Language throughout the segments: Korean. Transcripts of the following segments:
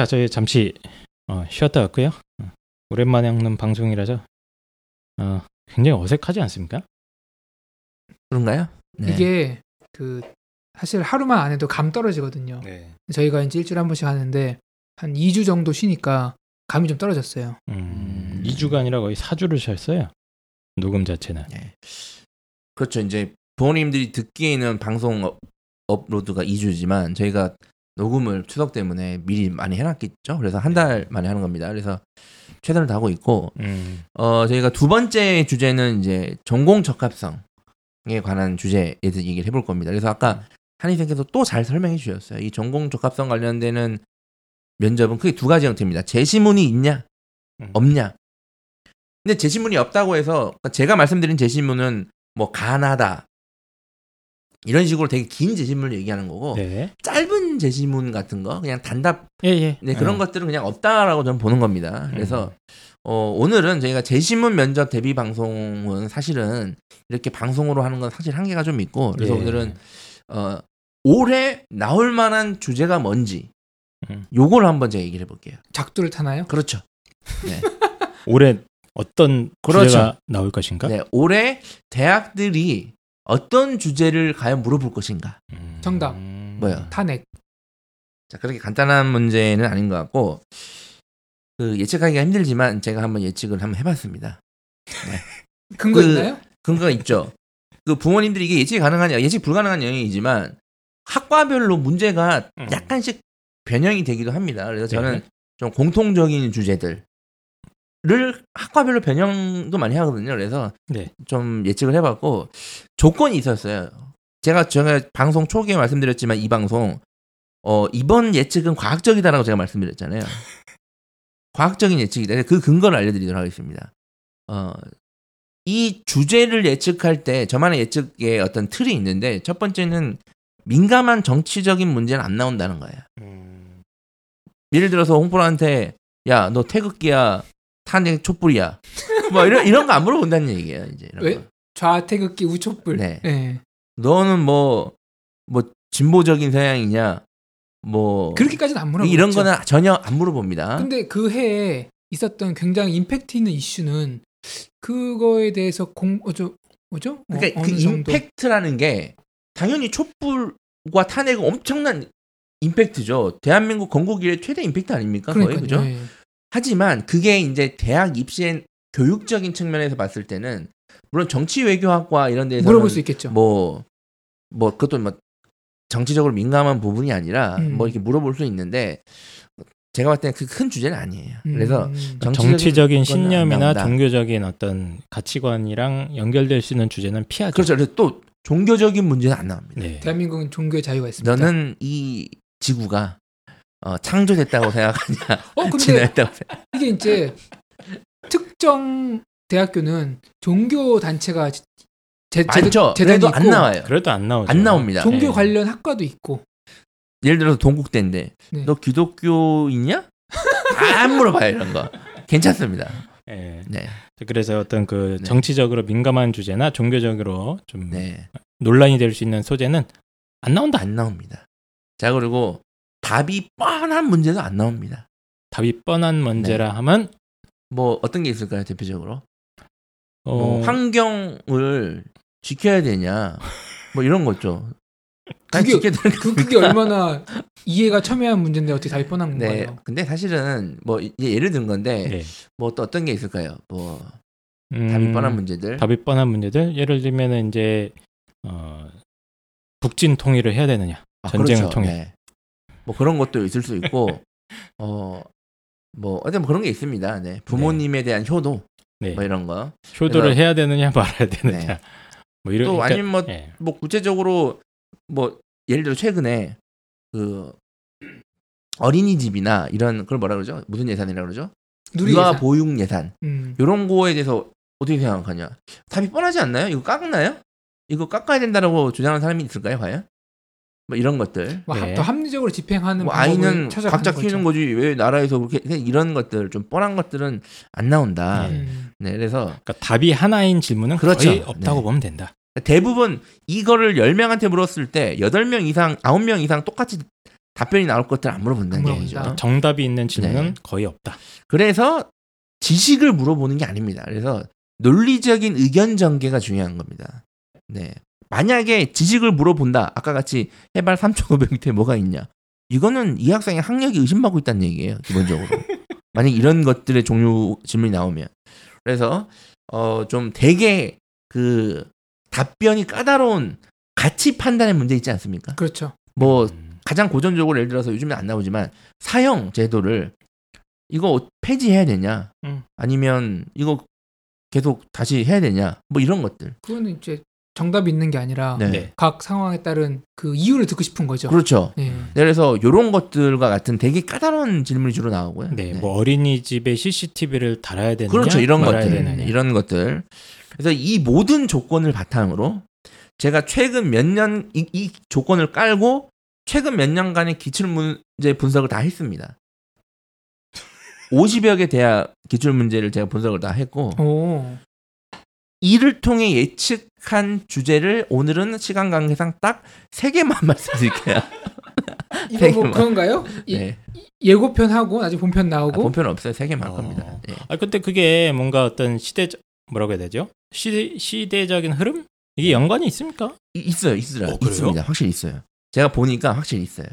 자, 저희 잠시 어, 쉬었다 왔고요. 어, 오랜만에 하는 방송이라서 어, 굉장히 어색하지 않습니까? 그런가요? 네. 이게 그 사실 하루만 안 해도 감 떨어지거든요. 네. 저희가 이제 일주일에 한 번씩 하는데 한 2주 정도 쉬니까 감이 좀 떨어졌어요. 음, 음. 2주가 아니라 거의 4주를 쉬었어요. 녹음 자체는. 네. 그렇죠. 이제 부모님들이 듣기에는 방송 업- 업로드가 2주지만 저희가 녹음을 추석 때문에 미리 많이 해놨겠죠. 그래서 한 달 만에 하는 겁니다. 그래서 최선을 다하고 있고 음, 어 저희가 두 번째 주제는 이제 전공 적합성에 관한 주제에 대해서 얘기를 해볼 겁니다. 그래서 아까 한희생께서 또 잘 설명해 주셨어요. 이 전공 적합성 관련되는 면접은 크게 두 가지 형태입니다. 제시문이 있냐 음. 없냐. 근데 제시문이 없다고 해서 제가 말씀드린 제시문은 뭐 가나다 이런 식으로 되게 긴 제시문을 얘기하는 거고 네. 짧은 제시문 같은 거 그냥 단답 예, 예. 네, 그런 어, 것들은 그냥 없다라고 저는 보는 겁니다. 그래서 어, 오늘은 저희가 제시문 면접 대비 방송은 사실은 이렇게 방송으로 하는 건 사실 한계가 좀 있고 그래서 예. 오늘은 어, 올해 나올 만한 주제가 뭔지 음. 요걸 한번 제가 얘기를 해볼게요. 작두를 타나요? 그렇죠. 올해 어떤 그렇죠. 주제가 나올 것인가? 네, 올해 대학들이 어떤 주제를 과연 물어볼 것인가. 음, 정답. 뭐요? 탄핵. 자, 그렇게 간단한 문제는 아닌 것 같고 그 예측하기가 힘들지만 제가 한번 예측을 한번 해봤습니다. 근거 그- 있나요? 근거가 있죠. 그 부모님들이 이게 예측이 가능한 예측 불가능한 영역이지만 학과별로 문제가 음. 약간씩 변형이 되기도 합니다. 그래서 저는 네. 좀 공통적인 주제들 을 학과별로 변형도 많이 하거든요. 그래서 네. 좀 예측을 해봤고 조건이 있었어요. 제가 제가 방송 초기에 말씀드렸지만 이 방송 어 이번 예측은 과학적이다라고 제가 말씀드렸잖아요. 과학적인 예측이다. 그 근거를 알려드리도록 하겠습니다. 어, 이 주제를 예측할 때 저만의 예측의 어떤 틀이 있는데 첫 번째는 민감한 정치적인 문제는 안 나온다는 거예요. 음, 예를 들어서 홍보한테 야 너 태극기야 탄핵 촛불이야 뭐 이런 이런 거 안 물어본다는 얘기예요. 이제 왜? 거. 좌태극기 우촛불. 네. 네. 너는 뭐뭐 진보적인 성향이냐 뭐 그렇게까지는 안 물어보죠. 이런 거는 전혀 안 물어봅니다. 근데 그 해에 있었던 굉장히 임팩트 있는 이슈는 그거에 대해서 공 어저 뭐죠? 어, 그러니까 그 어느 정도. 임팩트라는 게 당연히 촛불과 탄핵은 엄청난 임팩트죠. 대한민국 건국 이래 최대 임팩트 아닙니까? 거의 그러니까요. 그죠? 예. 하지만 그게 이제 대학 입시의 교육적인 측면에서 봤을 때는 물론 정치 외교학과 이런 데서 물어볼 수 있겠죠. 뭐, 뭐, 그것도 뭐, 정치적으로 민감한 부분이 아니라, 음. 뭐, 이렇게 물어볼 수 있는데, 제가 봤을 때는 그 큰 주제는 아니에요. 그래서, 음. 정치적인 신념이나. 종교적인 어떤 가치관이랑 연결될 수 있는 주제는 피하죠. 그렇죠. 그래서 또, 종교적인 문제는 안 나옵니다. 네. 대한민국은 종교의 자유가 있습니다. 너는 이 지구가, 어, 창조됐다고 생각하냐, 어 근데 진화했다고 생각 이게 이제 특정 대학교는 종교 단체가 제, 제, 많죠. 재단이 있고 안 나와요. 그래도 안 나오죠. 안 나옵니다. 종교 네. 관련 학과도 있고 예를 들어서 동국대인데, 네. 너 기독교이냐? 안 물어봐요, 이런 거. 괜찮습니다. 예. 네. 그래서 어떤 그 네. 정치적으로 민감한 주제나 종교적으로 좀 네. 논란이 될 수 있는 소재는 안 나온다. 안 나옵니다. 자 그리고 답이 뻔한 문제도 안 나옵니다. 답이 뻔한 문제라 네. 하면 뭐 어떤 게 있을까요 대표적으로? 어, 뭐 환경을 지켜야 되냐? 뭐 이런 거죠. 다 그게- 그, 그게 얼마나 이해가 첨예한 문제인데 어떻게 답이 뻔한 네. 건가요? 근데 사실은 뭐 예를 든 건데 네. 뭐또 어떤 게 있을까요? 뭐 음, 답이 뻔한 문제들. 답이 뻔한 문제들 예를 들면은 이제 어, 북진 통일을 해야 되느냐 아, 전쟁을 그렇죠. 통해. 네. 뭐 그런 것도 있을 수 있고 어 뭐 어떤 뭐 그런 게 있습니다. 네. 부모님에 대한 효도 네. 뭐 이런 거. 효도를 그래서- 해야 되느냐 말아야 되느냐 네. 뭐 이런 또 그러니까- 아니면 뭐 예. 뭐 구체적으로 뭐 예를 들어 최근에 그 어린이집이나 이런 그걸 뭐라 그러죠? 무슨 예산이라 그러죠? 누리 유아 예산. 보육 예산 음. 이런 거에 대해서 어떻게 생각하냐? 답이 뻔하지 않나요? 이거 깎나요? 이거 깎아야 된다라고 주장하는 사람이 있을까요, 과연? 뭐 이런 것들. 뭐 네. 더 합리적으로 집행하는 뭐 아이는 찾아가는 각자 거죠. 키우는 거지 왜 나라에서 그렇게 그냥 이런 것들 좀 뻔한 것들은 안 나온다. 네. 음. 네, 그래서 그러니까 답이 하나인 질문은 그렇죠. 거의 없다고 네. 보면 된다. 대부분 이거를 10명한테 물었을 때 8명 이상, 9명 이상 똑같이 답변이 나올 것들 안 물어본다는 안 얘기죠. 물어본다. 정답이 있는 질문은 네. 거의 없다. 그래서 지식을 물어보는 게 아닙니다. 그래서 논리적인 의견 전개가 중요한 겁니다. 네. 만약에 지식을 물어본다. 아까 같이 해발 3,500m에 뭐가 있냐. 이거는 이 학생의 학력이 의심받고 있다는 얘기예요. 기본적으로. 만약 이런 것들의 종류 질문이 나오면. 그래서 어 좀 되게 그 답변이 까다로운 가치 판단의 문제 있지 않습니까? 그렇죠. 뭐 음, 가장 고전적으로 예를 들어서 요즘엔 안 나오지만 사형 제도를 이거 폐지해야 되냐 음. 아니면 이거 계속 다시 해야 되냐 뭐 이런 것들 그거는 이제 정답이 있는 게 아니라 네. 네. 각 상황에 따른 그 이유를 듣고 싶은 거죠. 그렇죠 예. 네, 그래서 이런 것들과 같은 되게 까다로운 질문이 주로 나오고요 네, 뭐 어린이집에 CCTV를 달아야 되느냐, 그렇죠 이런 것들 되느냐. 이런 것들 그래서 이 모든 조건을 바탕으로 제가 최근 몇 년 이, 이 조건을 깔고 최근 몇 년간의 기출 문제 분석을 다 했습니다. 50여 개 대학 기출 문제를 제가 분석을 다 했고 오. 이를 통해 예측한 주제를 오늘은 시간 관계상 딱 세 개만 말씀드릴게요. 이거 뭐 그런가요? 이- 네. 예 고편 하고 나중에 본편 아, 나오고 본편은 없어요. 세 개만 할 어. 겁니다. 예. 아 근데 그게 뭔가 어떤 시대 뭐라고 해야 되죠? 시대 시대적인 흐름 이게 연관이 있습니까? 이- 있어요, 있어요, 어? 있습니다. 확실히 있어요. 제가 보니까 확실히 있어요.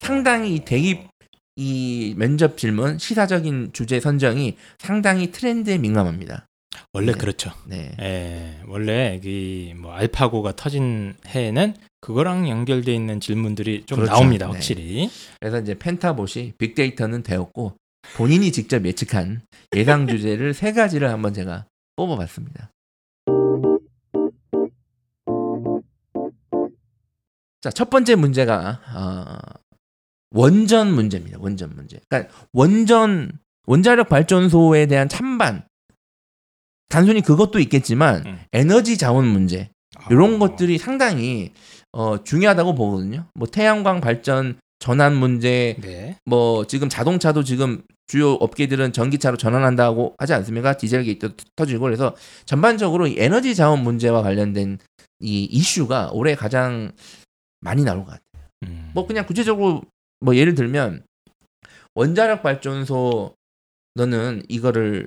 상당히 이 대입 이 면접 질문 시사적인 주제 선정이 상당히 트렌드에 민감합니다. 원래 네. 그렇죠. 네, 예, 원래 이뭐 알파고가 터진 해에는 그거랑 연결돼 있는 질문들이 좀 그렇죠. 나옵니다, 네. 확실히. 그래서 이제 펜타봇이 빅데이터는 되었고 본인이 직접 예측한 예상 주제를 세 가지를 한번 제가 뽑아봤습니다. 자, 첫 번째 문제가 어, 원전 문제입니다. 원전 문제. 그러니까 원전 원자력 발전소에 대한 찬반 단순히 그것도 있겠지만 음. 에너지 자원 문제 이런 아, 것들이 상당히 어, 중요하다고 보거든요. 뭐 태양광 발전 전환 문제, 네. 뭐 지금 자동차도 지금 주요 업계들은 전기차로 전환한다고 하지 않습니까? 디젤 게이트 터지고 그래서 전반적으로 이 에너지 자원 문제와 관련된 이 이슈가 올해 가장 많이 나올 것 같아요. 음. 뭐 그냥 구체적으로 뭐 예를 들면 원자력 발전소 너는 이거를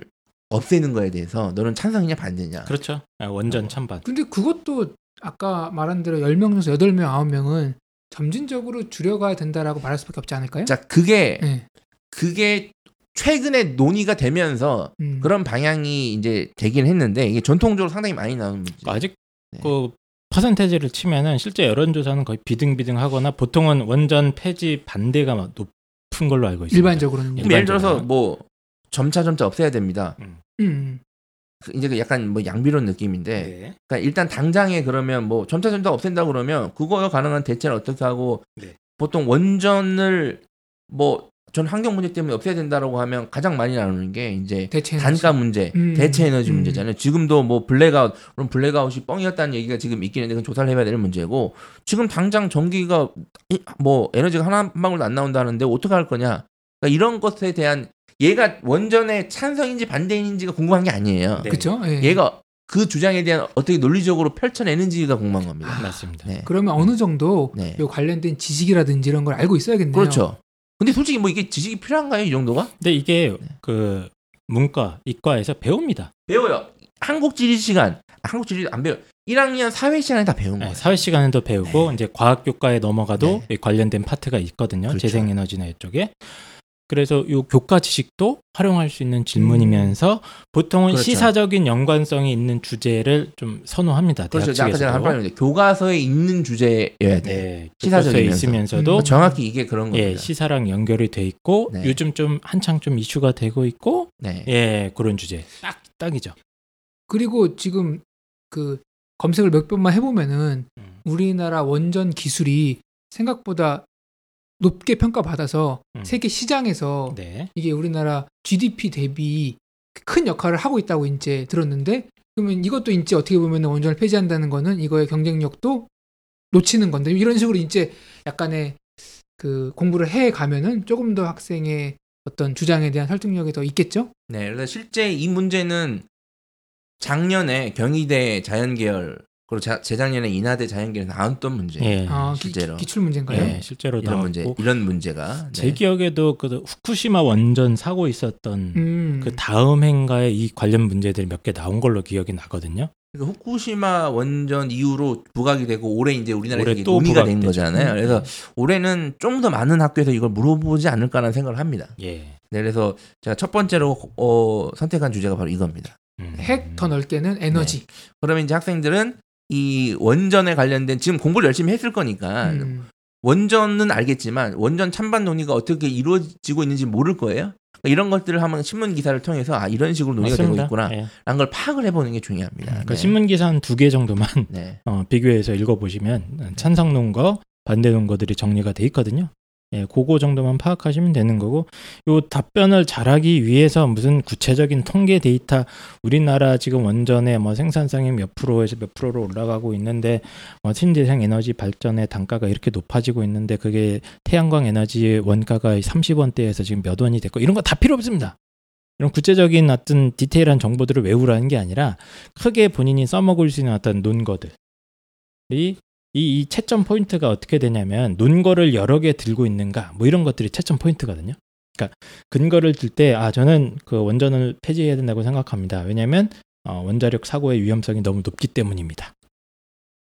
없애는 거에 대해서 너는 찬성이냐 반대냐? 그렇죠. 아, 원전 찬반. 근데 그것도 아까 말한 대로 10명 중에서 8명, 9명은 점진적으로 줄여가야 된다라고 말할 수밖에 없지 않을까요? 자 그게 네. 그게 최근에 논의가 되면서 음. 그런 방향이 이제 되긴 했는데 이게 전통적으로 상당히 많이 나오는 문제. 아직 네. 그 퍼센테이지를 치면은 실제 여론조사는 거의 비등비등하거나 보통은 원전 폐지 반대가 막 높은 걸로 알고 있습니다. 일반적으로는 그럼 예를 들어서. 뭐 점차 점차 없애야 됩니다. 음. 그 이제 그 약간 뭐 양비론 느낌인데, 네. 그러니까 일단 당장에 그러면 뭐 점차 점차 없앤다 그러면 그거에 가능한 대체를 어떻게 하고 네. 보통 원전을 뭐 전 환경 문제 때문에 없애야 된다라고 하면 가장 많이 나오는 게 이제 대체 단가 문제, 음, 대체 에너지 음. 문제잖아요. 지금도 뭐 블랙아웃, 그럼 블랙아웃이 뻥이었다는 얘기가 지금 있긴 했는데 그건 조사를 해봐야 되는 문제고 지금 당장 전기가 이- 뭐 에너지가 하나 한 방울도 안 나온다는데 어떻게 할 거냐? 그러니까 이런 것에 대한 얘가 원전의 찬성인지 반대인지가 궁금한 게 아니에요. 네. 그렇죠? 예. 얘가 그 주장에 대한 어떻게 논리적으로 펼쳐내는지가 궁금한 겁니다. 맞습니다. 네. 그러면 어느 정도 네. 요 관련된 지식이라든지 이런 걸 알고 있어야겠네요. 그렇죠. 근데 솔직히 뭐 이게 지식이 필요한가요? 이 정도가? 근데 이게 네. 그 문과, 이과에서 배웁니다. 배워요. 한국 지리 시간, 한국 지리 안 배워. 1학년 사회 시간에 다 배운 네, 거예요. 사회 시간에도 배우고 이제 과학 교과에 넘어가도 네. 이 관련된 파트가 있거든요. 그렇죠. 재생에너지나 이쪽에. 그래서 이 교과 지식도 활용할 수 있는 질문이면서 보통은 그렇죠. 시사적인 연관성이 있는 주제를 좀 선호합니다. 그렇죠. 대학 아까 제가 한. 번에 교과서에 있는 주제여야 돼. 네, 시사적이면서. 교과서에 있으면서도 음. 정확히 이게 그런 겁니다. 예, 시사랑 연결이 돼 있고 네. 요즘 좀 한창 좀 이슈가 되고 있고 네. 예, 그런 주제. 딱 딱이죠. 그리고 지금 그 검색을 몇 번만 해 보면은 음. 우리나라 원전 기술이 생각보다 높게 평가받아서 음. 세계 시장에서 네. 이게 우리나라 GDP 대비 큰 역할을 하고 있다고 이제 들었는데 그러면 이것도 이제 어떻게 보면 원전을 폐지한다는 거는 이거의 경쟁력도 놓치는 건데 이런 식으로 이제 약간의 그 공부를 해 가면은 조금 더 학생의 어떤 주장에 대한 설득력이 더 있겠죠? 네. 그래서 실제 이 문제는 작년에 경희대 자연계열 그리고 자, 재작년에 인하대 자연계에서 나왔던 문제. 예. 아, 기, 실제로. 기 출 문제인가요? 예, 실제로 이런 문제, 이런 문제가 제 네. 기억에도 그 후쿠시마 원전 사고 있었던 음. 그 다음 해인가에 이 관련 문제들이 몇 개 나온 걸로 기억이 나거든요. 그러니까 후쿠시마 원전 이후로 부각이 되고 올해 이제 우리나라에서 올해 이게 또 논의가 된 부각되죠. 거잖아요. 음. 그래서 올해는 좀 더 많은 학교에서 이걸 물어보지 않을까라는 생각을 합니다. 예. 네, 그래서 제가 첫 번째로 어, 선택한 주제가 바로 이겁니다. 음. 핵더 넓게는 에너지. 그러면 이제 학생들은 이 원전에 관련된 지금 공부를 열심히 했을 거니까 음. 원전은 알겠지만 원전 찬반 논의가 어떻게 이루어지고 있는지 모를 거예요. 그러니까 이런 것들을 한번 신문 기사를 통해서 아 이런 식으로 논의가 되고 맞습니다. 있구나라는 예. 걸 파악을 해보는 게 중요합니다. 그 신문 기사 한 두 개 정도만 네. 어, 비교해서 읽어보시면 찬성 논거, 반대 논거들이 정리가 돼 있거든요. 예, 그거 정도만 파악하시면 되는 거고, 요 답변을 잘하기 위해서 무슨 구체적인 통계 데이터, 우리나라 지금 원전의 뭐 생산성이 몇 프로에서 몇 프로로 올라가고 있는데, 뭐 신재생 에너지 발전의 단가가 이렇게 높아지고 있는데, 그게 태양광 에너지 원가가 30원대에서 지금 몇 원이 됐고, 이런 거 다 필요 없습니다. 이런 구체적인 어떤 디테일한 정보들을 외우라는 게 아니라 크게 본인이 써먹을 수 있는 어떤 논거들 이, 이, 이 채점 포인트가 어떻게 되냐면 논거를 여러 개 들고 있는가 뭐 이런 것들이 채점 포인트거든요. 그러니까 근거를 들 때 아 저는 그 원전을 폐지해야 된다고 생각합니다. 왜냐하면 어, 원자력 사고의 위험성이 너무 높기 때문입니다.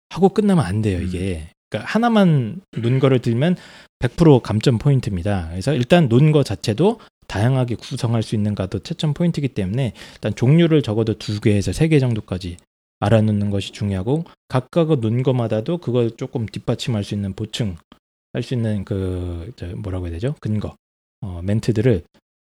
하고 끝나면 안 돼요 이게. 그러니까 하나만 논거를 들면 100% 감점 포인트입니다. 그래서 일단 논거 자체도 다양하게 구성할 수 있는가도 채점 포인트이기 때문에 일단 종류를 적어도 두 개에서 세 개 정도까지 알아놓는 것이 중요하고 각각의 논거마다도 그걸 조금 뒷받침할 수 있는 보충 할 수 있는 그저 뭐라고 해야 되죠 근거 어, 멘트들을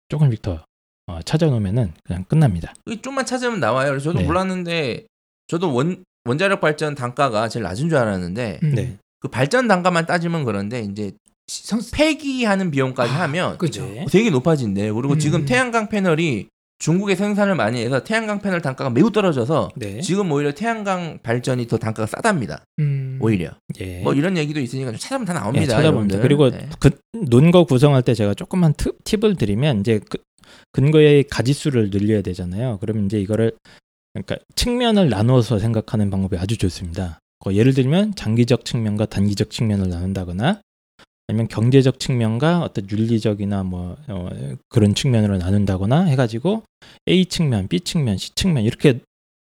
조금씩 더 어, 찾아놓으면은 그냥 끝납니다. 좀만 찾으면 나와요. 그래서 저도 네. 몰랐는데 저도 원 원자력 발전 단가가 제일 낮은 줄 알았는데 음. 네. 그 발전 단가만 따지면 그런데 이제 성, 폐기하는 비용까지 아, 하면 그죠. 네. 되게 높아진대요. 그리고 음. 지금 태양광 패널이 중국에 생산을 많이 해서 태양광 패널 단가가 매우 떨어져서 네. 지금 오히려 태양광 발전이 더 단가가 싸답니다. 음. 오히려 예. 뭐 이런 얘기도 있으니까 좀 찾아보면 다 나옵니다. 예, 찾아보면 돼. 여러분들. 그리고 네. 그 논거 구성할 때 제가 조금만 트, 팁을 드리면 이제 그 근거의 가지수를 늘려야 되잖아요. 그러면 이제 이거를 그러니까 측면을 나누어서 생각하는 방법이 아주 좋습니다. 그 예를 들면 장기적 측면과 단기적 측면을 나눈다거나 아니면 경제적 측면과 어떤 윤리적이나 뭐 어, 그런 측면으로 나눈다거나 해가지고 A 측면, B 측면, C 측면 이렇게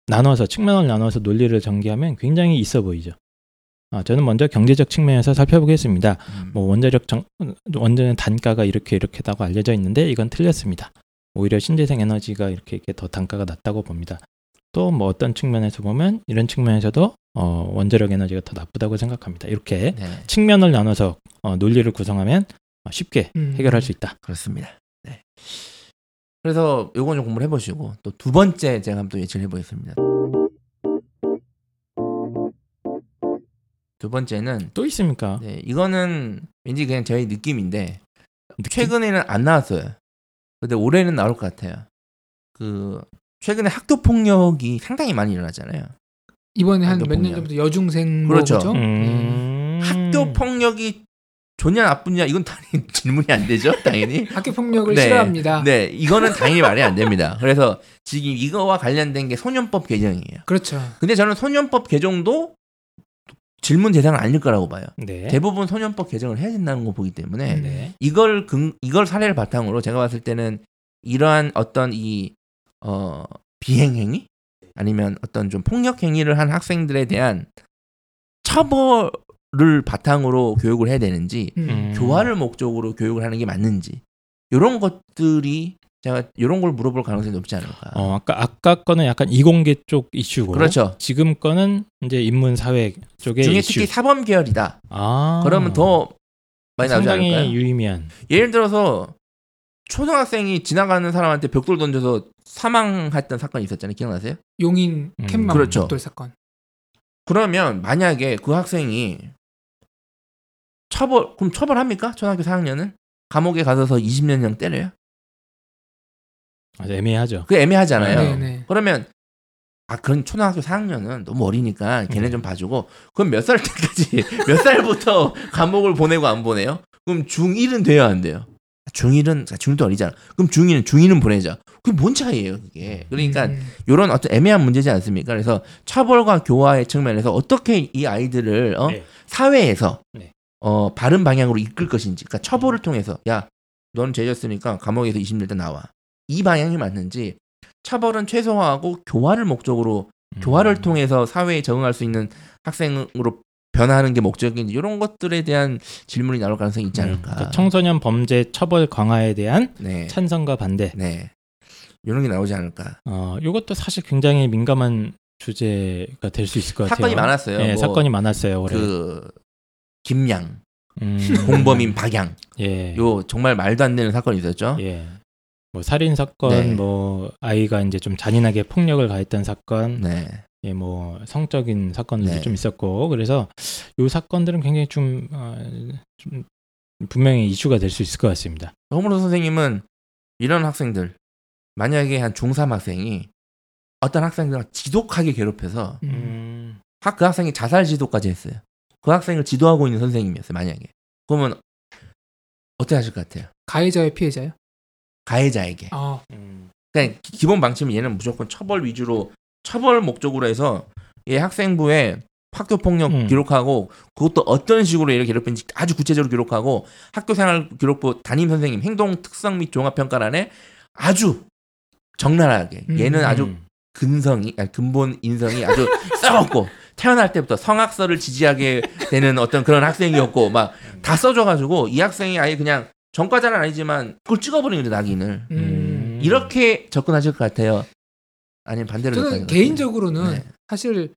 나눠서 측면을 나눠서 논리를 전개하면 굉장히 있어 보이죠. 아, 저는 먼저 경제적 측면에서 살펴보겠습니다. 음. 뭐 원자력 정, 원전의 단가가 이렇게 이렇게다고 알려져 있는데 이건 틀렸습니다. 오히려 신재생 에너지가 이렇게, 이렇게 더 단가가 낮다고 봅니다. 또 뭐 어떤 측면에서 보면 이런 측면에서도 어, 원자력 에너지가 더 나쁘다고 생각합니다. 이렇게 네, 측면을 나눠서 어, 논리를 구성하면 어, 쉽게 음. 해결할 수 있다. 그렇습니다. 네. 그래서 요건 좀 공부를 해보시고 또 두 번째 제가 한번 또 예측을 해보겠습니다. 두 번째는 또 있습니까? 네, 이거는 왠지 그냥 저희 느낌인데 느낌? 최근에는 안 나왔어요. 근데 올해는 나올 것 같아요. 그 최근에 학교 폭력이 상당히 많이 일어나잖아요. 이번에 한 몇 년. 전부터 여중생 그렇죠. 뭐 그죠? 음... 학교 폭력이 좋냐 나쁘냐 이건 당연히 질문이 안 되죠. 당연히. 학교 폭력을 네. 싫어합니다. 네, 이거는 당연히 말이 안 됩니다. 그래서 지금 이거와 관련된 게 소년법 개정이에요. 그렇죠. 근데 저는 소년법 개정도 질문 대상은 아닐 거라고 봐요. 네. 대부분 소년법 개정을 해야 된다는 거 보기 때문에 음. 네. 이걸 근, 이걸 사례를 바탕으로 제가 봤을 때는 이러한 어떤 이 어, 비행 행위 아니면 어떤 좀 폭력 행위를 한 학생들에 대한 처벌을 바탕으로 교육을 해야 되는지 음. 음. 교화를 목적으로 교육을 하는 게 맞는지 이런 것들이 제가 이런 걸 물어볼 가능성이 높지 않을까. 어, 아까 아까 거는 약간 이공계 쪽 이슈고 그렇죠. 지금 거는 이제 인문 사회 쪽의 중에 이슈. 특히 사범 계열이다. 아. 그러면 더 많이 나오지 상당히 않을까요? 유의미한. 예를 들어서 초등학생이 지나가는 사람한테 벽돌 던져서 사망했던 사건이 있었잖아요. 기억나세요? 용인 음. 캔맘 그렇죠. 벽돌 사건. 그러면 만약에 그 학생이 처벌 그럼 처벌합니까? 초등학교 4학년은 감옥에 가서 20년형 때려요? 아주 애매하죠. 그 애매하잖아요. 네, 네. 그러면 아 그런 초등학교 4학년은 너무 어리니까 걔네 네. 좀 봐주고 그럼 몇 살 때까지 몇 살부터 감옥을 보내고 안 보내요? 그럼 중1은 돼야 안 돼요? 중1은 중1도 어리잖아. 그럼 중2는 중2는 보내자. 그게 뭔 차이예요, 그게. 그러니까 음. 이런 어떤 애매한 문제지 않습니까? 그래서 처벌과 교화의 측면에서 어떻게 이 아이들을 어? 네. 사회에서 네. 어, 바른 방향으로 이끌 것인지, 그러니까 처벌을 통해서 야, 넌 죄졌으니까 감옥에서 20년 때 나와. 이 방향이 맞는지 처벌은 최소화하고 교화를 목적으로 음. 교화를 통해서 사회에 적응할 수 있는 학생으로 변화하는 게 목적인지 이런 것들에 대한 질문이 나올 가능성이 있지 음, 않을까. 그러니까 청소년 범죄 처벌 강화에 대한 네, 찬성과 반대. 네, 이런 게 나오지 않을까. 어, 이것도 사실 굉장히 민감한 주제가 될 수 있을 것 같아요. 사건이 많았어요. 네, 뭐 사건이 많았어요. 올해. 그 김양, 음, 공범인 박양, 예. 요 정말 말도 안 되는 사건이 있었죠. 예. 뭐 살인 사건, 네. 뭐 아이가 이제 좀 잔인하게 폭력을 가했던 사건, 네, 예, 뭐 성적인 사건들도 네. 좀 있었고, 그래서 요 사건들은 굉장히 좀, 어, 좀 분명히 이슈가 될 수 있을 것 같습니다. 허물호 선생님은 이런 학생들 만약에 한 중3 학생이 어떤 학생들을 지독하게 괴롭혀서 음. 음, 학- 그 학생이 자살 지도까지 했어요. 그 학생을 지도하고 있는 선생님이었어요. 만약에 그러면 어떻게 하실 것 같아요? 가해자의 피해자요? 가해자에게. 아, 음, 기- 기본 방침은 얘는 무조건 처벌 위주로 처벌 목적으로 해서 이 학생부에 학교 폭력 음. 기록하고 그것도 어떤 식으로 얘를 괴롭힌지 아주 구체적으로 기록하고 학교 생활 기록부 담임 선생님 행동 특성 및 종합 평가란에 아주 적나라하게 음. 얘는 아주 음, 근성이 아니 근본 인성이 아주 썩었고 태어날 때부터 성악설을 지지하게 되는 어떤 그런 학생이었고 막 다 써줘가지고 이 학생이 아예 그냥 전과자는 아니지만 그걸 찍어버리는 낙인을 음. 이렇게 접근하실 것 같아요. 아니면 반대로 저는? 개인적으로는 네. 사실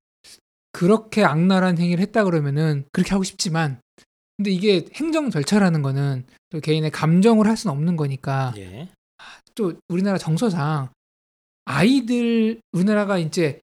그렇게 악랄한 행위를 했다 그러면은 그렇게 하고 싶지만 근데 이게 행정 절차라는 거는 또 개인의 감정을 할 수는 없는 거니까 예. 또 우리나라 정서상 아이들 우리나라가 이제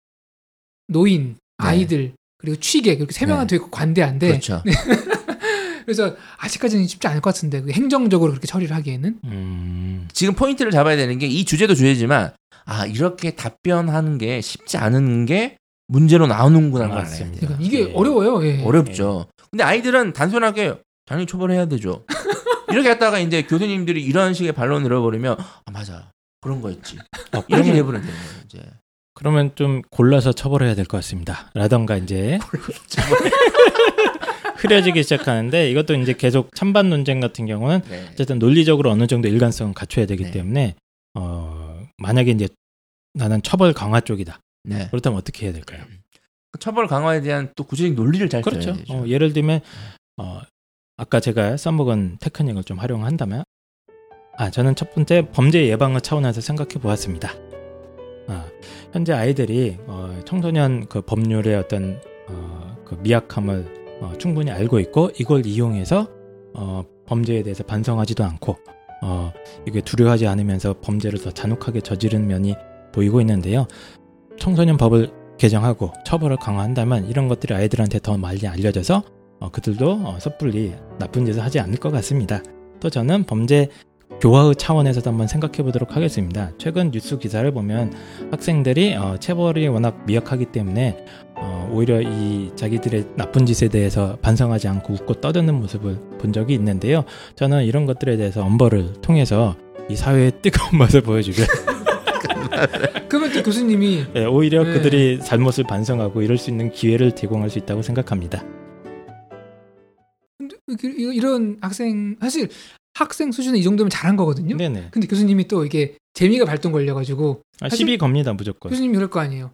노인 아이들 그리고 취객 이렇게 세 명한테 있고 관대한데 네. 그렇죠. 그래서 아직까지는 쉽지 않을 것 같은데 그 행정적으로 그렇게 처리를 하기에는 음, 지금 포인트를 잡아야 되는 게 이 주제도 주제지만 아 이렇게 답변하는 게 쉽지 않은 게 문제로 나오는구나 를 알아야 맞습니다. 돼요. 그러니까 이게 예. 어려워요. 예. 어렵죠. 근데 아이들은 단순하게 당연히 처벌해야 되죠. 이렇게 했다가 이제 교수님들이 이런 식의 반론을 잃어버리면 아 맞아 그런 거였지. 어, 이렇게 그러면, 해버리는 거예요 이제. 그러면 좀 골라서 처벌해야 될 것 같습니다. 라던가 이제 흐려지기 시작하는데 이것도 이제 계속 찬반 논쟁 같은 경우는 네. 어쨌든 논리적으로 어느 정도 일관성을 갖춰야 되기 네. 때문에 어, 만약에 이제 나는 처벌 강화 쪽이다. 네. 그렇다면 어떻게 해야 될까요? 처벌 강화에 대한 또 구체적인 논리를 잘 그렇죠. 되죠. 어, 예를 들면 어, 아까 제가 써먹은 테크닉을 좀 활용한다면 아 저는 첫 번째 범죄 예방의 차원에서 생각해 보았습니다. 아, 현재 아이들이 어, 청소년 그 법률의 어떤 어, 그 미약함을 어, 충분히 알고 있고 이걸 이용해서 어, 범죄에 대해서 반성하지도 않고 어, 이게 두려워하지 않으면서 범죄를 더 잔혹하게 저지른 면이 보이고 있는데요. 청소년 법을 개정하고 처벌을 강화한다면 이런 것들이 아이들한테 더 많이 알려져서 어, 그들도 어, 섣불리 나쁜 짓을 하지 않을 것 같습니다. 또 저는 범죄 교화의 차원에서도 한번 생각해 보도록 하겠습니다. 최근 뉴스 기사를 보면 학생들이 어, 체벌이 워낙 미약하기 때문에 어, 오히려 이 자기들의 나쁜 짓에 대해서 반성하지 않고 웃고 떠드는 모습을 본 적이 있는데요. 저는 이런 것들에 대해서 엄벌을 통해서 이 사회의 뜨거운 맛을 보여주길 그러면 또 교수님이 예, 오히려 네. 그들이 잘못을 반성하고 이럴 수 있는 기회를 제공할 수 있다고 생각합니다. 근데 그- 이- 이런 학생 사실 학생 수준은 이 정도면 잘한 거거든요. 네네. 근데 교수님이 또 이게 재미가 발동 걸려가지고 아, 시비 겁니다 무조건. 교수님이 그럴 거 아니에요.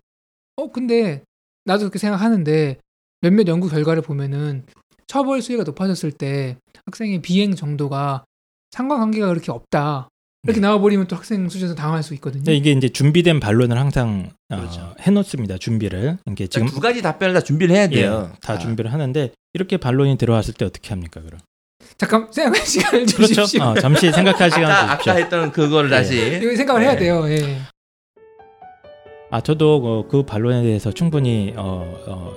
어 근데 나도 그렇게 생각하는데 몇몇 연구 결과를 보면은 처벌 수위가 높아졌을 때 학생의 비행 정도가 상관관계가 그렇게 없다. 이렇게 네. 나와버리면 또 학생 수준에서 당할 수 있거든요. 근데 이게 이제 준비된 반론을 항상 어, 그렇죠. 해놓습니다. 준비를 이게 지금 두 가지 답변을 다 준비를 해야 돼요. 예, 다 아. 준비를 하는데 이렇게 반론이 들어왔을 때 어떻게 합니까 그럼? 잠깐 생각할 시간을 그렇죠. 주십시오. 어, 잠시 생각할 시간 아까 주십시오. 아까 했던 그거를 예. 다시 이거 생각을 해야 네. 돼요. 예. 아 저도 어, 그 반론에 대해서 충분히 어, 어,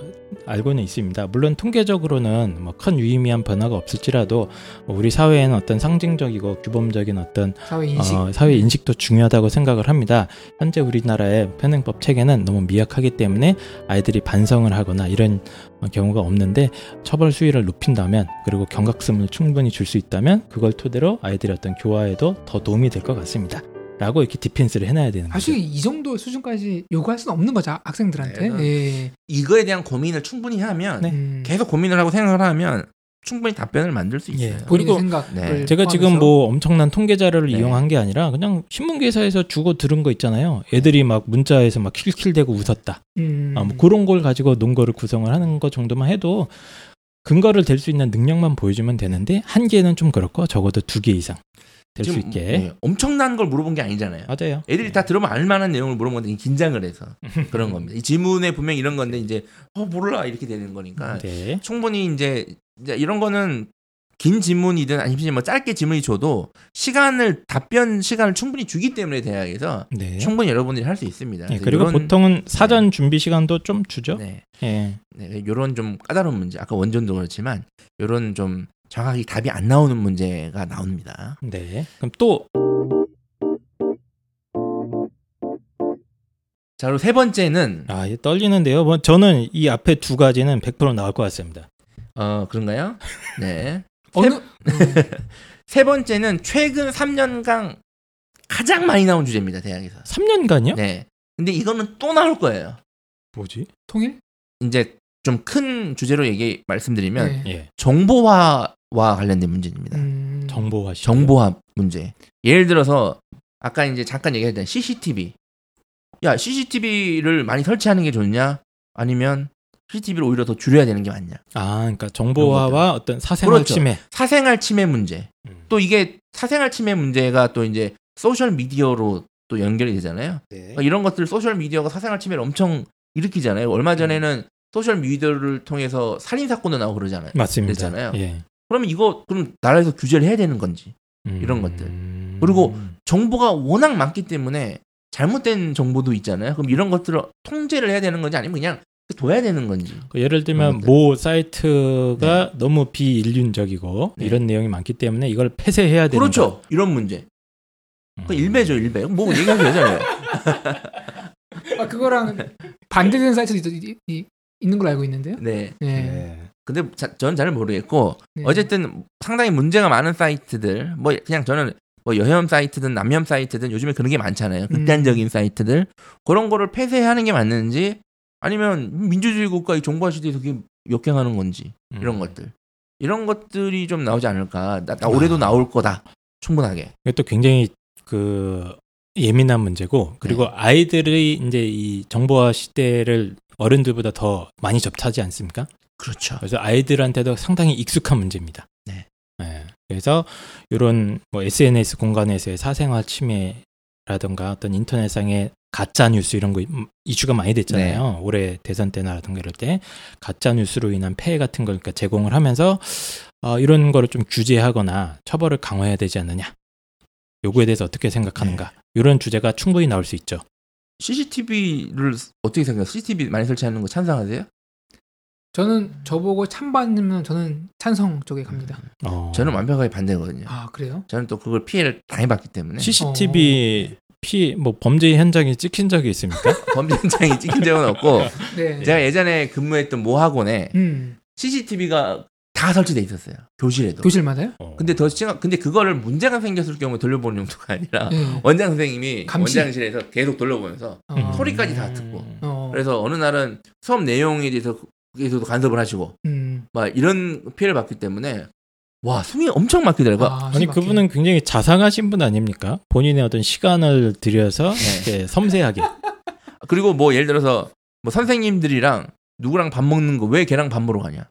알고는 있습니다. 물론 통계적으로는 뭐 큰 유의미한 변화가 없을지라도 우리 사회에는 어떤 상징적이고 규범적인 어떤 사회 인식. 어, 사회 인식도 중요하다고 생각을 합니다. 현재 우리나라의 편행법 체계는 너무 미약하기 때문에 아이들이 반성을 하거나 이런 어, 경우가 없는데 처벌 수위를 높인다면 그리고 경각심을 충분히 줄 수 있다면 그걸 토대로 아이들의 어떤 교화에도 더 도움이 될 것 같습니다. 라고 이렇게 디펜스를 해놔야 되는 거죠. 사실 이 정도 수준까지 요구할 수는 없는 거죠 학생들한테. 네, 예. 이거에 대한 고민을 충분히 하면 네. 음. 계속 고민을 하고 생각을 하면 충분히 답변을 만들 수 있어요. 예. 그리고 네. 제가 지금 포함해서. 뭐 엄청난 통계 자료를 네. 이용한 게 아니라 그냥 신문 기사에서 주고 들은 거 있잖아요. 애들이 막 문자에서 막 킬킬대고 웃었다. 음. 아, 뭐 그런 걸 가지고 논거를 구성을 하는 것 정도만 해도 근거를 댈 수 있는 능력만 보여주면 되는데 한 개는 좀 그렇고 적어도 두 개 이상 될 수 있게 네, 엄청난 걸 물어본 게 아니잖아요. 맞아요. 애들이 다 들으면 알만한 내용을 물어본 건데 긴장을 해서 그런 겁니다. 이 지문에 분명 이런 건데 이제 어 몰라 이렇게 되는 거니까 네. 충분히 이제, 이제 이런 거는 긴 지문이든 아니면 뭐 짧게 지문이 줘도 시간을 답변 시간을 충분히 주기 때문에 대학에서 네. 충분히 여러분들이 할 수 있습니다. 네, 그리고 요런- 보통은 사전 준비 시간도 좀 주죠. 네, 예. 네, 요런 좀 까다로운 문제 아까 원전도 그렇지만 요런 좀 정확히 답이 안 나오는 문제가 나옵니다. 네. 그럼 또 자 그리고 세 번째는 아, 이게 떨리는데요. 뭐 저는 이 앞에 두 가지는 100% 나올 것 같습니다. 어 그런가요? 네. 어느 음. 세 번째는 최근 3년간 가장 많이 나온 주제입니다 대학에서. 3년간요? 네. 근데 이거는 또 나올 거예요. 뭐지? 통일? 이제 좀 큰 주제로 얘기 말씀드리면 네. 예. 정보화와 관련된 문제입니다. 음. 정보화 시 정보화 문제. 예를 들어서 아까 이제 잠깐 얘기했던 CCTV. 야 CCTV를 많이 설치하는 게 좋냐? 아니면 CCTV를 오히려 더 줄여야 되는 게 맞냐? 아, 그러니까 정보화와 어떤 사생활 그렇죠. 침해. 사생활 침해 문제. 음. 또 이게 사생활 침해 문제가 또 이제 소셜 미디어로 또 연결이 되잖아요. 네. 그러니까 이런 것들 소셜 미디어가 사생활 침해를 엄청 일으키잖아요. 얼마 전에는 소셜 미디어를 통해서 살인 사건도 나오고 그러잖아요. 맞습니다. 그랬잖아요. 예. 그러면 이거 그럼 나라에서 규제를 해야 되는 건지 음. 이런 것들. 그리고 정보가 워낙 많기 때문에 잘못된 정보도 있잖아요. 그럼 이런 것들을 통제를 해야 되는 건지 아니면 그냥 둬야 되는 건지. 그 예를 들면 모 사이트가 너무 비인륜적이고 네. 이런 내용이 많기 때문에 이걸 폐쇄해야 되는 그렇죠. 이런 문제. 거. 그 일배죠, 일배. 뭐 얘기하면 되잖아요. 아 그거랑 반대되는 사이트도 있, 있, 있, 있는 걸로 알고 있는데요. 네. 네. 네. 근데 자, 저는 잘 모르겠고 네. 어쨌든 상당히 문제가 많은 사이트들 뭐 그냥 저는 뭐 여혐 사이트든 남혐 사이트든 요즘에 그런 게 많잖아요. 극단적인 사이트들 그런 거를 폐쇄하는 게 맞는지 아니면 민주주의 국가의 정보화 시대에서 그게 역행하는 건지 이런 음. 것들 이런 것들이 좀 나오지 않을까. 나, 나 올해도 아. 나올 거다. 충분하게. 이것도 굉장히 그 예민한 문제고 그리고 네. 아이들이 이제 이 정보화 시대를 어른들보다 더 많이 접하지 않습니까? 그렇죠. 그래서 아이들한테도 상당히 익숙한 문제입니다. 네. 예. 그래서 이런 뭐 SNS 공간에서의 사생활 침해라든가 어떤 인터넷상의 가짜 뉴스 이런 거 음, 이슈가 많이 됐잖아요. 네. 올해 대선 때나라든가 이럴 때 가짜 뉴스로 인한 폐해 같은 걸 그러니까 제공을 하면서 어, 이런 거를 좀 규제하거나 처벌을 강화해야 되지 않느냐. 요거에 대해서 어떻게 생각하는가. 네. 이런 주제가 충분히 나올 수 있죠. CCTV를 어떻게 생각해요? CCTV 많이 설치하는 거 찬성하세요? 저는 저보고 찬반이면 저는 찬성 쪽에 갑니다. 어. 저는 완벽하게 반대거든요. 아 그래요? 저는 또 그걸 피해를 당해봤기 때문에 CCTV 피 뭐 범죄 현장이 찍힌 적이 있습니까? 범죄 현장이 찍힌 적은 없고 네. 제가 예전에 근무했던 모 학원에 음 CCTV가 다 설치돼 있었어요. 교실에도. 교실마다요? 어. 근데 더 심각 근데 그거를 문제가 생겼을 경우에 돌려보는 용도가 아니라 네. 원장 선생님이 감시. 원장실에서 계속 돌려보면서 어. 음. 소리까지 다 듣고. 어. 그래서 어느 날은 수업 내용에 대해서 계속 간섭을 하시고 음. 막 이런 피해를 받기 때문에 와 숨이 엄청 막히더라고요. 아, 아니 심각해. 그분은 굉장히 자상하신 분 아닙니까? 본인의 어떤 시간을 들여서 네. 이렇게 섬세하게 그리고 뭐 예를 들어서 뭐 선생님들이랑 누구랑 밥 먹는 거 왜 걔랑 밥 먹으러 가냐?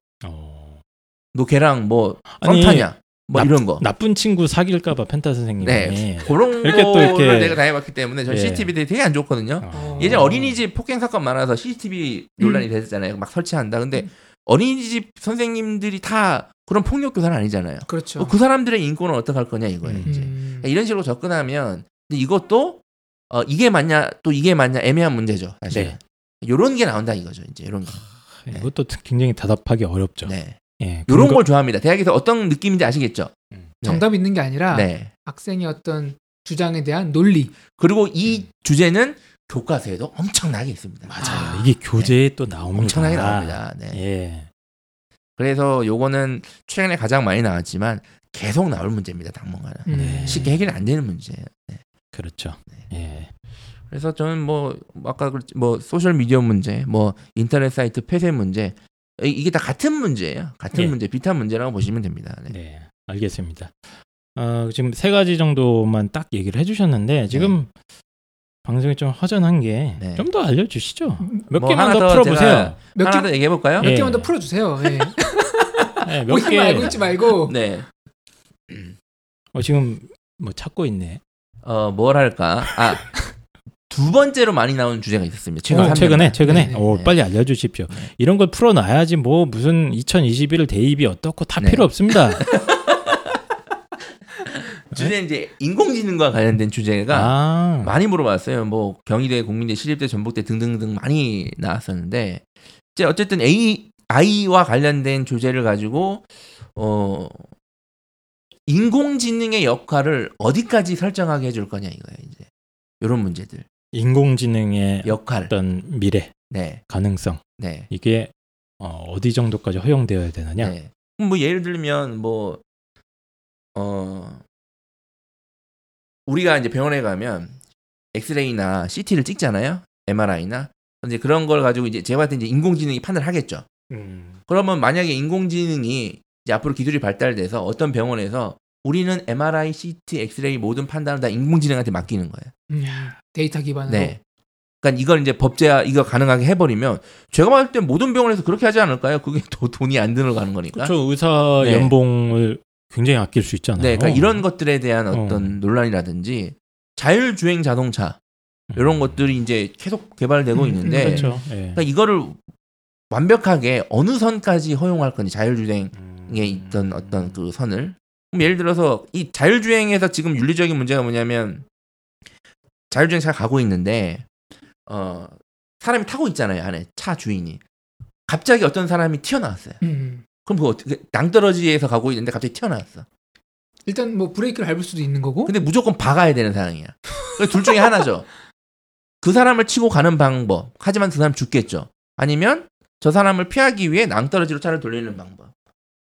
어. 너 걔랑 뭐 썸타냐? 뭐 나- 이런 거. 나쁜 친구 사귈까봐 펜타 선생님이 네. 그런 이렇게 또 거를 이렇게- 내가 당해봤기 때문에 전 예. CCTV들이 되게 안 좋거든요. 어. 예전 어린이집 폭행 사건 많아서 CCTV 논란이 음. 됐잖아요. 막 설치한다. 근데 음. 어린이집 선생님들이 다 그런 폭력 교사는 아니잖아요. 그렇죠. 어, 그 사람들의 인권은 어떻게 할 거냐 이거예요. 음. 이제 음. 그러니까 이런 식으로 접근하면 근데 이것도 어, 이게 맞냐 또 이게 맞냐 애매한 문제죠. 사실. 네. 요런 게 나온다 이거죠. 이제 이런 거. 이것도 굉장히 대답하기 어렵죠. 네. 예. 요런 근거- 걸 좋아합니다. 대학에서 어떤 느낌인지 아시겠죠? 네. 정답이 있는 게 아니라 네. 학생의 어떤 주장에 대한 논리. 그리고 이 주제는 교과서에도 엄청나게 있습니다. 맞아요. 아, 이게 교재에 또 나옵니다. 엄청나게 나옵니다. 네. 예. 그래서 요거는 최근에 가장 많이 나왔지만 계속 나올 문제입니다. 당분간은 음. 네. 쉽게 해결이 안 되는 문제예요. 네. 그렇죠. 예. 그래서 저는 뭐 아까 그랬지 뭐 소셜 미디어 문제, 뭐 인터넷 사이트 폐쇄 문제 이- 이게 다 같은 문제예요. 같은 예. 문제, 비슷한 문제라고 보시면 됩니다. 네. 네, 알겠습니다. 어, 지금 세 가지 정도만 딱 얘기를 해주셨는데 지금 방송이 좀 허전한 게 네. 좀더 알려주시죠. 몇 뭐 개만 더 더 풀어보세요. 몇 하나 개, 더 얘기해 볼까요? 몇 예. 개만 더 풀어주세요. 예. 네, 몇 보기만 개. 알고 있지 말고. 네. 어, 지금 뭐 찾고 있네. 어, 뭘 할까? 아, 두 번째로 많이 나온 주제가 있었습니다. 최근 어, 3년. 최근에 최근에 네, 네, 오, 네. 빨리 알려주십시오. 네. 이런 걸 풀어놔야지 뭐 무슨 2021 대입이 어떻고 다 네. 필요 없습니다. 주제 이제 인공지능과 관련된 주제가 아, 많이 물어봤어요. 뭐 경희대, 국민대, 시립대, 전북대 등등등 많이 나왔었는데 이제 어쨌든 A I와 관련된 주제를 가지고 어 인공지능의 역할을 어디까지 설정하게 해줄 거냐 이거예요. 이제 이런 문제들 인공지능의 역할. 어떤 미래 네, 가능성 네, 이게 어, 어디 정도까지 허용되어야 되느냐? 네. 뭐 예를 들면 뭐 어. 우리가 이제 병원에 가면 엑스레이나 CT를 찍잖아요. MRI나. 이제 그런 걸 가지고 이제 제가 봤을 때 이제 인공지능이 판단을 하겠죠. 음, 그러면 만약에 인공지능이 이제 앞으로 기술이 발달돼서 어떤 병원에서 우리는 MRI, CT, 엑스레이 모든 판단을 다 인공지능한테 맡기는 거예요. 음, 데이터 기반으로. 네. 그러니까 이걸 이제 법제화 이거 가능하게 해버리면 제가 봤을 때 모든 병원에서 그렇게 하지 않을까요? 그게 또 돈이 안 들어가는 거니까. 그렇죠. 의사 네. 연봉을 굉장히 아낄 수 있잖아요. 네, 그러니까 이런 것들에 대한 어. 어떤 논란이라든지 자율주행 자동차 이런 것들이 이제 계속 개발되고 음, 있는데 음, 그렇죠. 예. 그러니까 이거를 완벽하게 어느 선까지 허용할 건지 자율주행에 음. 있던 어떤 그 선을 그럼 예를 들어서 이 자율주행에서 지금 윤리적인 문제가 뭐냐면 자율주행 잘 가고 있는데 어 사람이 타고 있잖아요 안에 차 주인이 갑자기 어떤 사람이 튀어나왔어요. 음. 그럼 그 어떻게 낭떠러지에서 가고 있는데 갑자기 튀어나왔어. 일단 뭐 브레이크를 밟을 수도 있는 거고. 근데 무조건 박아야 되는 상황이야. 그둘 중에 하나죠. 그 사람을 치고 가는 방법. 하지만 그 사람 죽겠죠. 아니면 저 사람을 피하기 위해 낭떠러지로 차를 돌리는 방법.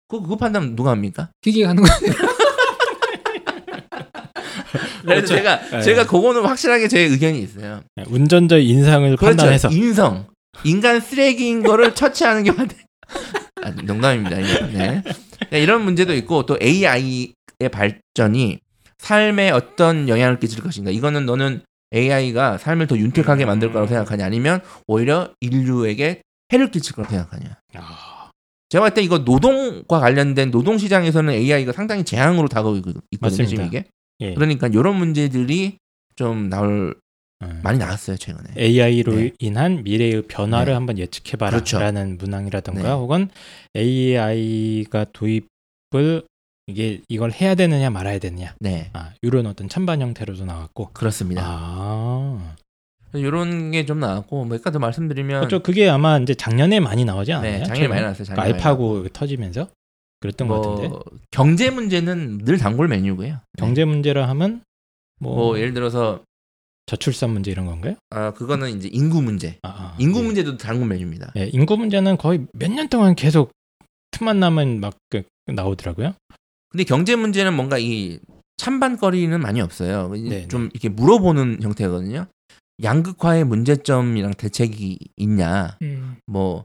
그, 그 판단 누가 합니까? 기계가 하는 거. 그래서 그렇죠. 제가, 네. 제가 그거는 확실하게 제 의견이 있어요. 네, 운전자의 인상을 그렇죠. 판단해서 인성. 인간 쓰레기인 거를 처치하는 게 맞아요. 아, 농담입니다. 네. 그러니까 이런 문제도 있고 또 AI의 발전이 삶에 어떤 영향을 끼칠 것인가. 이거는 너는 AI가 삶을 더 윤택하게 만들 거라고 생각하냐 아니면 오히려 인류에게 해를 끼칠 거라고 생각하냐. 아, 제가 봤을 때 이거 노동과 관련된 노동 시장에서는 AI가 상당히 재앙으로 다가오고 있거든요. 맞습니다. 지금 이게. 예. 그러니까 이런 문제들이 좀 나올 음. 많이 나왔어요 최근에. AI로 네. 인한 미래의 변화를 네. 한번 예측해봐라라는 그렇죠. 문항이라던가 네. 혹은 AI가 도입을 이게 이걸 해야 되느냐 말아야 되느냐 네, 아, 이런 어떤 찬반 형태로도 나왔고 그렇습니다. 아 이런 게 좀 나왔고 뭐 아까도 말씀드리면 그렇죠 그게 아마 이제 작년에 많이 나오지 않았나요? 네, 작년에 많이 나왔어요. 작년에 많이 알파고 터지면서 그랬던 것 같은데 뭐 경제 문제는 늘 단골 메뉴고요. 네. 경제 문제라 하면 뭐, 뭐 예를 들어서 저출산 문제 이런 건가요? 아 그거는 이제 인구 문제. 아, 아, 인구 예. 문제도 단골 메뉴입니다. 예, 인구 문제는 거의 몇 년 동안 계속 틈만 나면 막 그, 나오더라고요. 근데 경제 문제는 뭔가 이 찬반거리는 많이 없어요. 네, 좀 이렇게 물어보는 형태거든요. 양극화의 문제점이랑 대책이 있냐. 음. 뭐,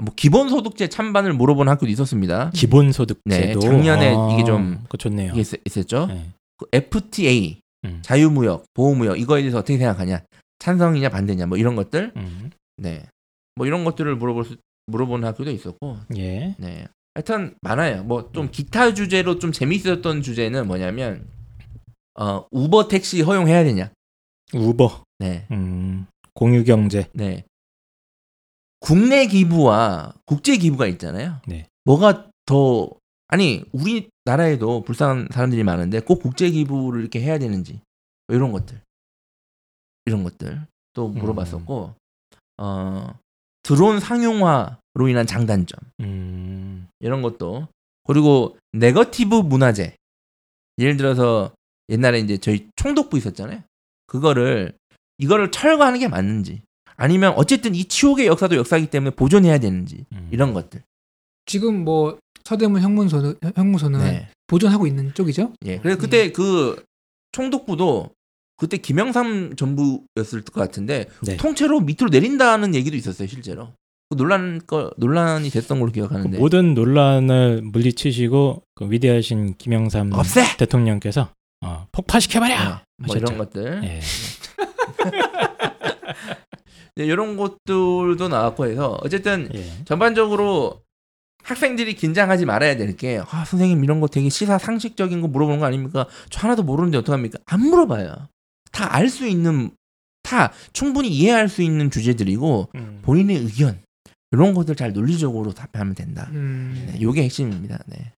뭐 기본소득제 찬반을 물어보는 학교도 있었습니다. 기본소득제도 네, 작년에 아, 이게 좀 좋네요. 이게 있- 있었죠. 네. 그 FTA 음. 자유무역, 보호무역 이거에 대해서 어떻게 생각하냐? 찬성이냐 반대냐 뭐 이런 것들. 음, 네. 뭐 이런 것들을 물어볼 수, 물어보는 학교도 있었고. 예. 네. 하여튼 많아요. 뭐 좀 기타 주제로 좀 재밌었던 주제는 뭐냐면 어 우버 택시 허용해야 되냐? 우버, 네. 음, 공유 경제. 네. 국내 기부와 국제 기부가 있잖아요. 네. 뭐가 더 아니 우리나라에도 불쌍한 사람들이 많은데 꼭 국제 기부를 이렇게 해야 되는지 뭐 이런 것들. 이런 것들 또 물어봤었고 어 드론 상용화로 인한 장단점. 음, 이런 것도. 그리고 네거티브 문화재. 예를 들어서 옛날에 이제 저희 총독부 있었잖아요. 그거를 이거를 철거하는 게 맞는지 아니면 어쨌든 이 치욕의 역사도 역사이기 때문에 보존해야 되는지 음. 이런 것들 지금 뭐 서대문 형문소는 형무소는 네. 보존하고 있는 쪽이죠. 예 그래서 그때 그 총독부도 그때 김영삼 정부였을 것 같은데 네. 통째로 밑으로 내린다는 얘기도 있었어요 실제로 그 논란 거 논란이 됐던 걸로 그 기억하는데 모든 논란을 물리치시고 그 위대하신 김영삼 없애 대통령께서 어, 폭파시켜버려. 어, 뭐. 이런 것들 예. 네, 이런 것들도 나왔고 해서 어쨌든 예. 전반적으로 학생들이 긴장하지 말아야 될 게 아, 선생님 이런 거 되게 시사 상식적인 거 물어보는 거 아닙니까? 저 하나도 모르는데 어떡합니까? 안 물어봐요. 다 알 수 있는 다 충분히 이해할 수 있는 주제들이고 음. 본인의 의견 이런 것들 잘 논리적으로 답하면 된다. 음. 네, 요게 핵심입니다. 네.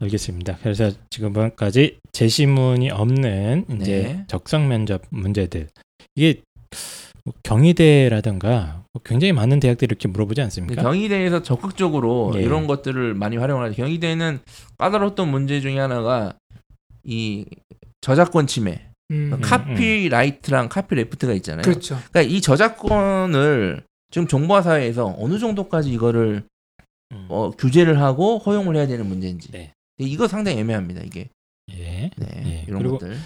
알겠습니다. 그래서 지금까지 제시문이 없는 이제 네. 적성 면접 문제들 이게 뭐 경희대라든가 뭐 굉장히 많은 대학들이 이렇게 물어보지 않습니까? 경희대에서 적극적으로 예. 이런 것들을 많이 활용하죠. 경희대는 까다로웠던 문제 중에 하나가 이 저작권 침해, 음. 음. 카피라이트랑 카피레프트가 있잖아요. 그렇죠. 그러니까 이 저작권을 지금 정보화 사회에서 어느 정도까지 이거를 음. 어, 규제를 하고 허용을 해야 되는 문제인지. 네. 이거 상당히 애매합니다. 이게 예. 네, 예. 이런 그리고 것들.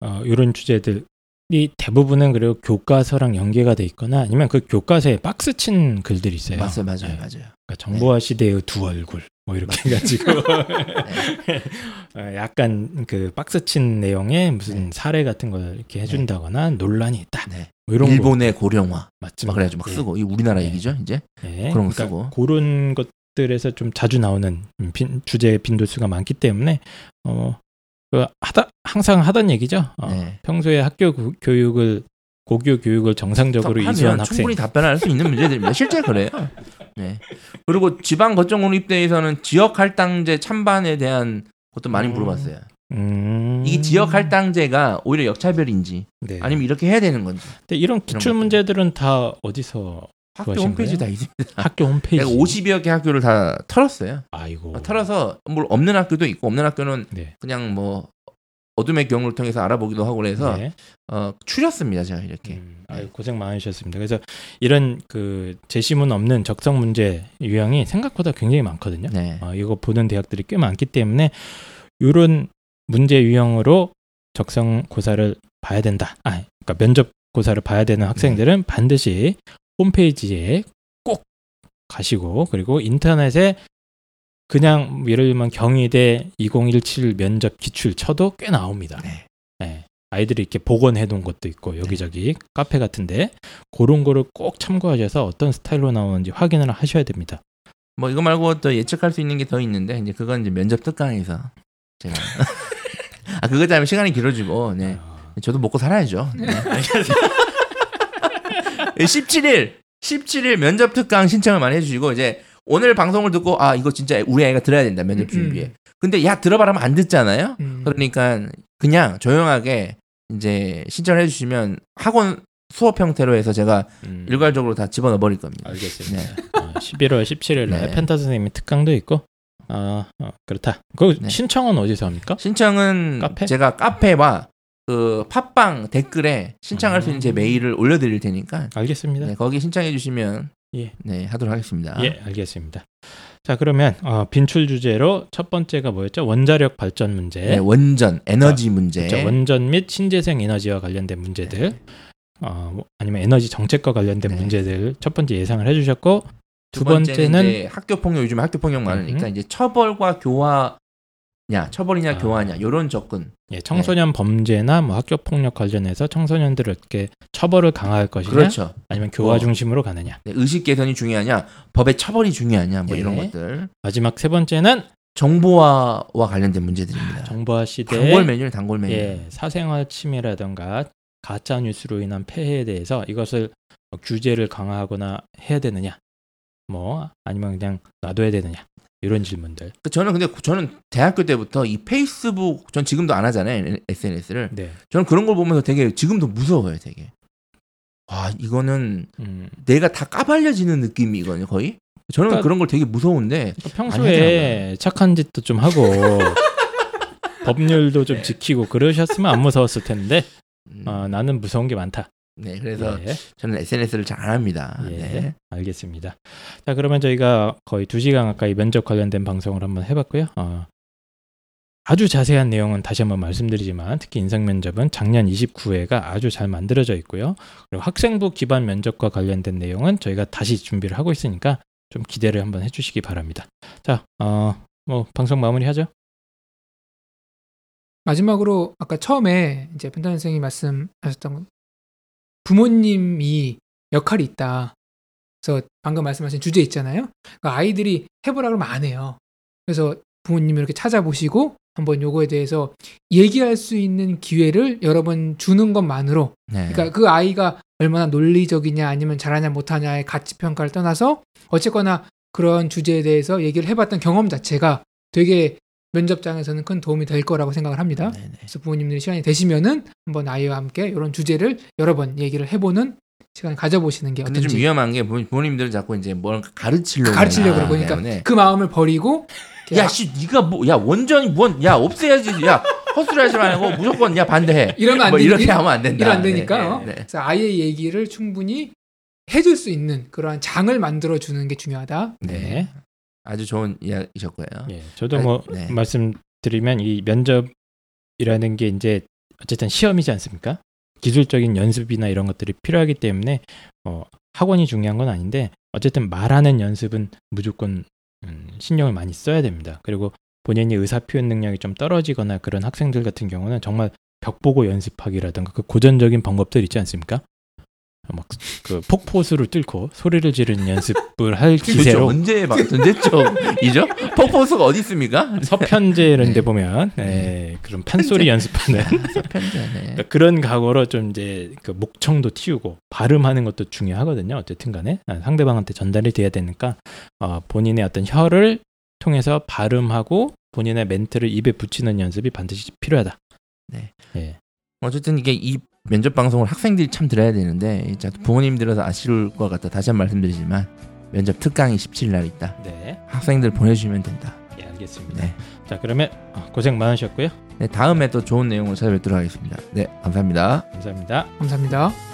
어, 이런 주제들 이 대부분은 그리고 교과서랑 연계가 돼 있거나 아니면 그 교과서에 박스 친 글들이 있어요. 맞아요, 맞아요, 네. 맞아요. 그러니까 정보화 시대의 두 얼굴 뭐 이렇게 해가지고 네. 어, 약간 그 박스 친 내용의 무슨 네. 사례 같은 걸 이렇게 해준다거나 논란이 있다. 네. 뭐 이런 거 일본의 고령화. 맞죠. 막 그래가지고 막 예. 쓰고 이 우리나라 네. 얘기죠, 이제. 예. 그런 거 그러니까 쓰고. 그런 것들에서 좀 자주 나오는 빈, 주제 빈도수가 많기 때문에 어, 그 하다 항상 하던 얘기죠. 어, 네. 평소에 학교 구- 교육을 고교 교육을 정상적으로 이수한 학생. 충분히 답변할 수 있는 문제들입니다. 실제 그래요. 네. 그리고 지방 거점 공립대에서는 지역 할당제 찬반에 대한 것도 많이 음. 물어봤어요. 음... 이게 지역 할당제가 오히려 역차별인지 네. 아니면 이렇게 해야 되는 건지 근데 이런 기출. 문제들은 다 어디서 학교 홈페이지? 다 있습니다. 학교 홈페이지. 내가 50여 개 학교를 다 털었어요. 아이고. 털어서 뭐 없는 학교도 있고 없는 학교는 네. 그냥 뭐 어둠의 경우를 통해서 알아보기도 하고 그래서 네. 어, 추렸습니다 제가 이렇게. 음, 아유, 고생 많으셨습니다. 그래서 이런 그 제시문 없는 적성 문제 유형이 생각보다 굉장히 많거든요. 네. 어, 이거 보는 대학들이 꽤 많기 때문에 이런 문제 유형으로 적성 고사를 봐야 된다. 아, 그러니까 면접 고사를 봐야 되는 학생들은 반드시 홈페이지에 꼭 가시고 그리고 인터넷에 그냥 예를 들면 경희대 2017 면접 기출 쳐도 꽤 나옵니다. 네. 예, 아이들이 이렇게 복원해 놓은 것도 있고 여기저기 카페 같은데 그런 거를 꼭 참고하셔서 어떤 스타일로 나오는지 확인을 하셔야 됩니다. 뭐 이거 말고 또 예측할 수 있는 게 더 있는데 이제 그건 이제 면접 특강에서 제가 아 그거 때문에 시간이 길어지고 네. 아, 저도 먹고 살아야죠. 네. 17일 17일 면접 특강 신청을 많이 해주시고 이제 오늘 방송을 듣고 아 이거 진짜 우리 아이가 들어야 된다 면접 준비에. 음. 근데 야 들어봐라면 안 듣잖아요. 음. 그러니까 그냥 조용하게 이제 신청을 해주시면 학원 수업 형태로 해서 제가 음, 일괄적으로 다 집어넣어 버릴 겁니다. 알겠습니다. 어, 11월 17일 날 네. 펜타 선생님의 특강도 있고 아 어, 그렇다. 그 네. 신청은 어디서 합니까? 신청은 카페? 제가 카페와 그 팟빵 댓글에 신청할 수 있는 제 음. 메일을 올려드릴 테니까 알겠습니다. 네, 거기 신청해 주시면 예. 네 하도록 하겠습니다. 예, 알겠습니다. 자, 그러면 어, 빈출 주제로 첫 번째가 뭐였죠? 원자력 발전 문제. 네, 원전 에너지 문제. 그렇죠. 원전 및 신재생 에너지와 관련된 문제들. 어, 뭐, 아니면 에너지 정책과 관련된 네. 문제들 첫 번째 예상을 해주셨고 두 번째는 번째는 학교 폭력 요즘 학교 폭력 많으니까 음. 이제 처벌과 교화 냐 처벌이냐 아. 교화냐 이런 접근. 예, 청소년 범죄나 뭐 학교 폭력 관련해서 청소년들을 어떻게 처벌을 강화할 것이냐, 그렇죠. 아니면 교화 어. 중심으로 가느냐. 네, 의식 개선이 중요하냐 법의 처벌이 중요하냐 뭐 예. 이런 것들. 마지막 세 번째는 정보화와 관련된 문제들입니다. 정보화 시대 단골 메뉴를 단골 메뉴. 예, 사생활 침해라든가 가짜 뉴스로 인한 폐해에 대해서 이것을 규제를 강화하거나 해야 되느냐, 뭐 아니면 그냥 놔둬야 되느냐 이런 질문들. 그 저는 근데 저는 대학교 때부터 이 페이스북 전 지금도 안 하잖아요 SNS를. 네, 저는 그런 걸 보면서 되게 지금도 무서워요 되게. 와 이거는 음, 내가 다 까발려지는 느낌이거든요 거의. 저는 그러니까- 그런 걸 되게 무서운데 그러니까 평소에 착한 짓도 좀 하고 법률도 좀 지키고 그러셨으면 안 무서웠을 텐데 음, 어, 나는 무서운 게 많다. 네 그래서 예, 저는 SNS를 잘 안 합니다. 예, 네. 알겠습니다. 자 그러면 저희가 거의 두 시간 가까이 면접 관련된 방송을 한번 해봤고요. 어, 아주 자세한 내용은 다시 한번 말씀드리지만 특히 인상 면접은 작년 29회가 아주 잘 만들어져 있고요. 그리고 학생부 기반 면접과 관련된 내용은 저희가 다시 준비를 하고 있으니까 좀 기대를 한번 해주시기 바랍니다. 자, 어, 뭐 방송 마무리하죠. 마지막으로 아까 처음에 이제 펜타 선생님이 말씀하셨던 건 부모님이 역할이 있다. 그래서 방금 말씀하신 주제 있잖아요. 그러니까 아이들이 해보라 그러면 안 해요. 그래서 부모님이 이렇게 찾아보시고 한번 요거에 대해서 얘기할 수 있는 기회를 여러 번 주는 것만으로 네. 그러니까 그 아이가 얼마나 논리적이냐 아니면 잘하냐 못하냐의 가치 평가를 떠나서 어쨌거나 그런 주제에 대해서 얘기를 해봤던 경험 자체가 되게 면접장에서는 큰 도움이 될 거라고 생각을 합니다. 네네. 그래서 부모님들이 시간이 되시면은 한번 아이와 함께 이런 주제를 여러 번 얘기를 해보는 시간을 가져보시는 게 근데 어떤지 좀 위험한 게 부모- 부모님들 자꾸 이제 뭘 가르치려고 가르치려고 그러고 그러니까 때문에 그 마음을 버리고 야, 씨, 네가 뭐, 야, 원전이 뭔, 야, 없애야지, 야, 헛소리 하지 말고 무조건, 야, 반대해. 이러면 안 뭐 되니- 이렇게 하면 안 된다. 이러 안 되니까 어? 네, 네, 네. 그래서 아이의 얘기를 충분히 해줄 수 있는 그러한 장을 만들어 주는 게 중요하다. 네. 아주 좋은 이야기셨고요. 예, 저도 아, 뭐 네. 말씀드리면 이 면접이라는 게 이제 어쨌든 시험이지 않습니까? 기술적인 연습이나 이런 것들이 필요하기 때문에 어, 학원이 중요한 건 아닌데 어쨌든 말하는 연습은 무조건 음, 신경을 많이 써야 됩니다. 그리고 본인이 의사 표현 능력이 좀 떨어지거나 그런 학생들 같은 경우는 정말 벽 보고 연습하기라든가 그 고전적인 방법들 있지 않습니까? 막 그 폭포수를 뚫고 소리를 지르는 연습을 할 도대체 기세로 언제 막 언제적이죠? 폭포수가 어디 있습니까? 서편제 이런 데 네. 보면 예, 그런 판소리 연습하는 편지네. 그러니까 그런 각오로 좀 이제 그 목청도 틔우고 발음하는 것도 중요하거든요. 어쨌든 간에 아, 상대방한테 전달이 돼야 되니까 어, 본인의 어떤 혀를 통해서 발음하고 본인의 멘트를 입에 붙이는 연습이 반드시 필요하다. 네. 예. 어쨌든 이게 이 면접 방송을 학생들이 참 들어야 되는데 이제 부모님들은 아쉬울 것 같다. 다시 한 번 말씀드리지만 면접 특강이 17일 날 있다. 네. 학생들 보내주시면 된다. 예, 알겠습니다. 네. 자, 그러면 어, 고생 많으셨고요. 네, 다음에 또 좋은 내용으로 찾아뵙도록 하겠습니다. 네, 감사합니다. 감사합니다. 감사합니다.